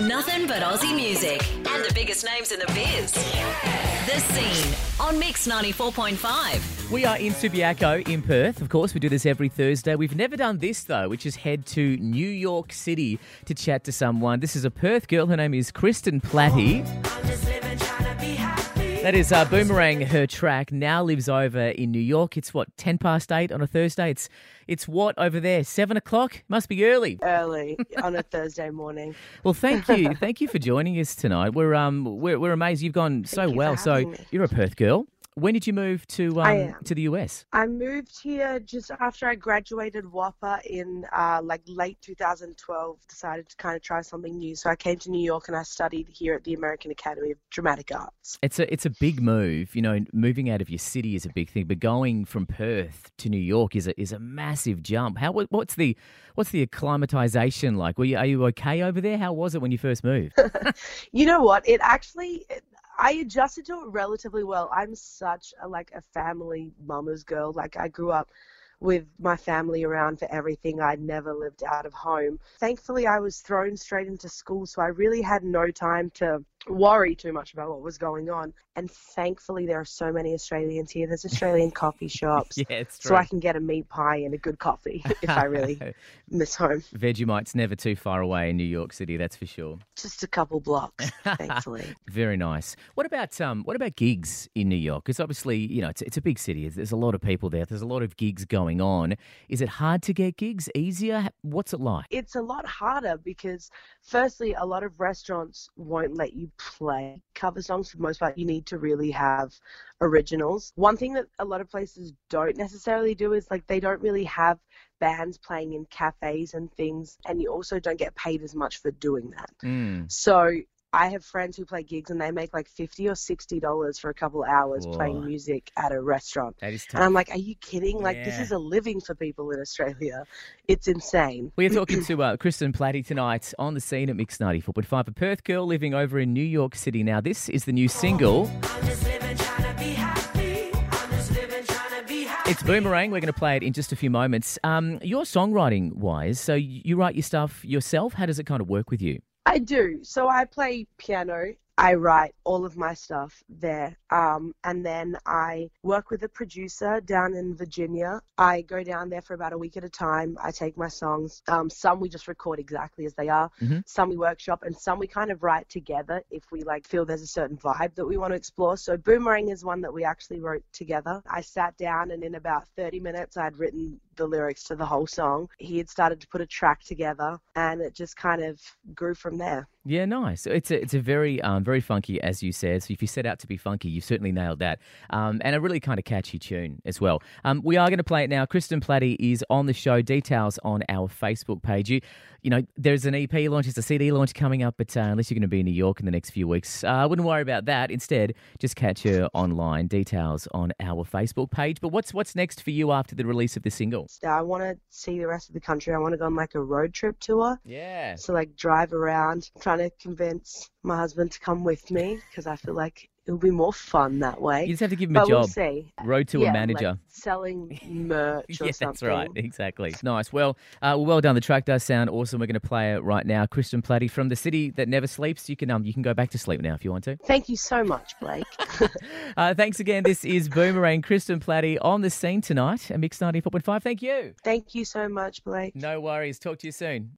Nothing but Aussie music and the biggest names in the biz. The Scene on Mix 94.5. We are in Subiaco in Perth. Of course, we do this every Thursday. We've never done this, though, which is head to New York City to chat to someone. This is a Perth girl. Her name is Kristen Plati. That is uh, Boomerang, her track, now lives over in New York. It's what, 10 past 8 on a Thursday? It's it's what over there? 7 o'clock? Must be early. early on a Thursday morning. Well, thank you. thank you for joining us tonight. We're, um, we're, we're amazed. You've gone so well. So me. you're a Perth girl. When did you move to um, to the US? I moved here just after I graduated WAAPA in uh, like late 2012. Decided to kind of try something new, so I came to New York and I studied here at the American Academy of Dramatic Arts. It's a it's a big move. You know, moving out of your city is a big thing, but going from Perth to New York is a is a massive jump. How what's the what's the acclimatization like? Were you are you okay over there? How was it when you first moved? You know what? It actually, I adjusted to it relatively well. I'm such a like a family mama's girl. Like I grew up with my family around for everything. I'd never lived out of home. Thankfully, I was thrown straight into school, so I really had no time to worry too much about what was going on. And thankfully, there are so many Australians here. There's Australian coffee shops. yeah, it's true. So I can get a meat pie and a good coffee if I really miss home. Vegemite's never too far away in New York City, that's for sure. Just a couple blocks, thankfully. Very nice. What about um what about gigs in New York? Because obviously, you know, it's it's a big city. There's a lot of people there. There's a lot of gigs going on. Is it hard to get gigs? Easier? What's it like? it's a lot harder because firstly a lot of restaurants won't let you play cover songs for the most part you need to really have originals one thing that a lot of places don't necessarily do is like they don't really have bands playing in cafes and things and you also don't get paid as much for doing that Mm. so I have friends who play gigs and they make like fifty or sixty dollars for a couple hours Whoa. playing music at a restaurant. That is tough. And I'm like, are you kidding? Like, this is a living for people in Australia. It's insane. We are talking to uh, Kristen Plati tonight on the scene at Mix 94.5. A Perth girl living over in New York City now. This is the new single. It's Boomerang. We're going to play it in just a few moments. Um, your songwriting wise, so you write your stuff yourself. How does it kind of work with you? I do. So I play piano. I write all of my stuff there. Um, and then I work with a producer down in Virginia. I go down there for about a week at a time. I take my songs. Um, some we just record exactly as they are. Mhm. Some we workshop and some we kind of write together if we like feel there's a certain vibe that we want to explore. So Boomerang is one that we actually wrote together. I sat down and in about 30 minutes I'd written the lyrics to the whole song. He had started to put a track together and it just kind of grew from there. Yeah, nice. It's a it's a very um, very funky, as you said. So if you set out to be funky, you've certainly nailed that. Um, and a really kind of catchy tune as well. Um, we are going to play it now. Kristen Plati is on the show. Details on our Facebook page. You, you know, there's an EP launch, there's a CD launch coming up, but uh, unless you're going to be in New York in the next few weeks, uh, I wouldn't worry about that. Instead, just catch her online. Details on our Facebook page. But what's what's next for you after the release of the single? So I want to see the rest of the country. I want to go on like a road trip tour. Yeah. So like drive around, trying to convince my husband to come with me because I feel like it'll be more fun that way. You just have to give him a job. we'll see. Road to yeah, a manager. like selling merch or yeah, something. that's right. Exactly. Nice. Well, uh, well, done. The track does sound awesome. We're going to play it right now. Kristen Plati from the city that never sleeps. You can um, you can go back to sleep now if you want to. Thank you so much, Blake. Uh, thanks again. This is Boomerang. Kristen Plati on the scene tonight at Mix 94.5. Thank you. Thank you so much, Blake. No worries. Talk to you soon.